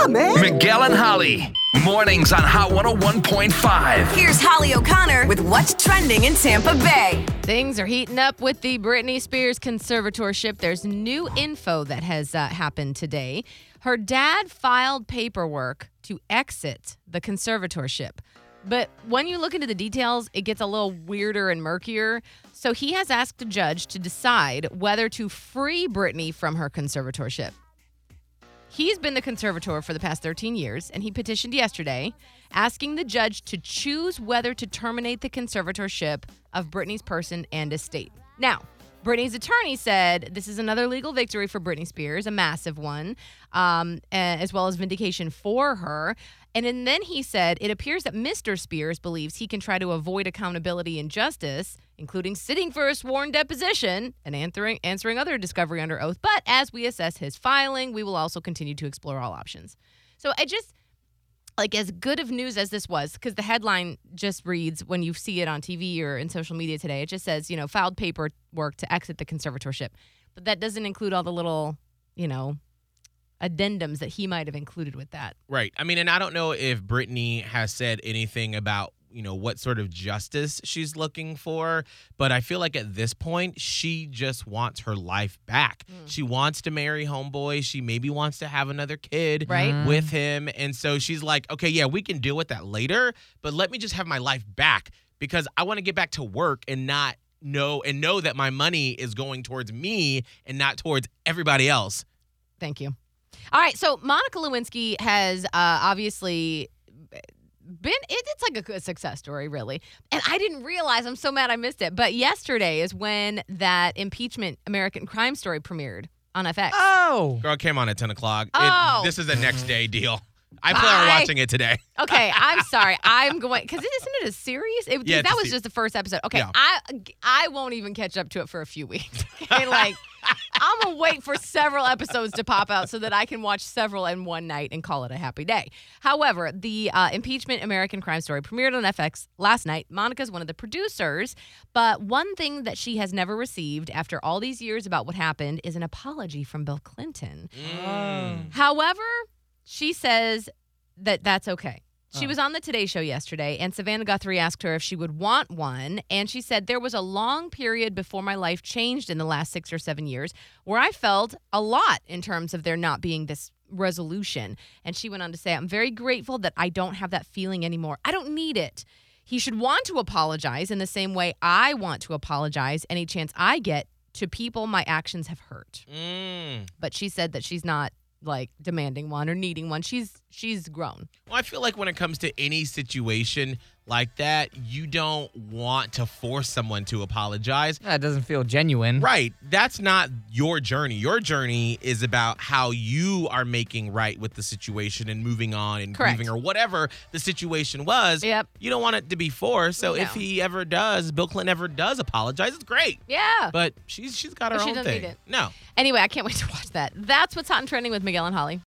on, man. Miguel and Holly. Mornings on Hot 101.5. Here's Holly O'Connor with what's trending in Tampa Bay. Things are heating up with the Britney Spears conservatorship. There's new info that has uh, happened today. Her dad filed paperwork to exit the conservatorship. But when you look into the details, it gets a little weirder and murkier. So he has asked a judge to decide whether to free Britney from her conservatorship. He's been the conservator for the past 13 years, and he petitioned yesterday asking the judge to choose whether to terminate the conservatorship of Britney's person and estate. Now, Britney's attorney said this is another legal victory for Britney Spears, a massive one, um, as well as vindication for her. And, and then he said it appears that Mr. Spears believes he can try to avoid accountability and justice, including sitting for a sworn deposition and answering, answering other discovery under oath. But as we assess his filing, we will also continue to explore all options. So I just like as good of news as this was because the headline just reads when you see it on TV or in social media today it just says you know filed paperwork to exit the conservatorship but that doesn't include all the little you know addendums that he might have included with that Right. I mean, and I don't know if Britney has said anything about, you know, what sort of justice she's looking for, but I feel like at this point, she just wants her life back. She wants to marry Homeboy. She maybe wants to have another kid Right. with him. And so she's like, okay, yeah, we can deal with that later, but let me just have my life back because I want to get back to work and not know and know that my money is going towards me and not towards everybody else. Thank you. All right, so Monica Lewinsky has uh, obviously been it, it's like a good success story really and i didn't realize i'm so mad i missed it but yesterday is when that impeachment american crime story premiered on fx Oh. Girl it came on at 10 o'clock. It- Oh. this is a next day deal. I plan on watching it today. okay i'm sorry. I'm going because isn't it a series? It, Yeah, that was just the first episode. Okay Yeah. i i won't even catch up to it for a few weeks okay? Like i'm gonna wait for several episodes to pop out so that i can watch several in one night and call it a happy day. However the uh, impeachment american crime story premiered on fx last night. Monica's one of the producers but one thing that she has never received after all these years about what happened is an apology from bill clinton. However, she says that that's okay. She was on the Today Show yesterday, and Savannah Guthrie asked her if she would want one. And she said, There was a long period before my life changed in the last six or seven years where I felt a lot in terms of there not being this resolution. And she went on to say, I'm very grateful that I don't have that feeling anymore. I don't need it. He should want to apologize in the same way I want to apologize any chance I get to people my actions have hurt Mm. but she said that she's not like demanding one or needing one. She's she's grown. Well, I feel like when it comes to any situation like that, you don't want to force someone to apologize. That doesn't feel genuine. Right. That's not your journey. Your journey is about how you are making right with the situation and moving on and Correct. grieving or whatever the situation was. Yep. You don't want it to be forced. So if he ever does, Bill Clinton ever does apologize, it's great. Yeah. But she's she's got her But she own doesn't thing. need it. No. Anyway, I can't wait to watch that. That's what's hot and trending with Miguel and Holly.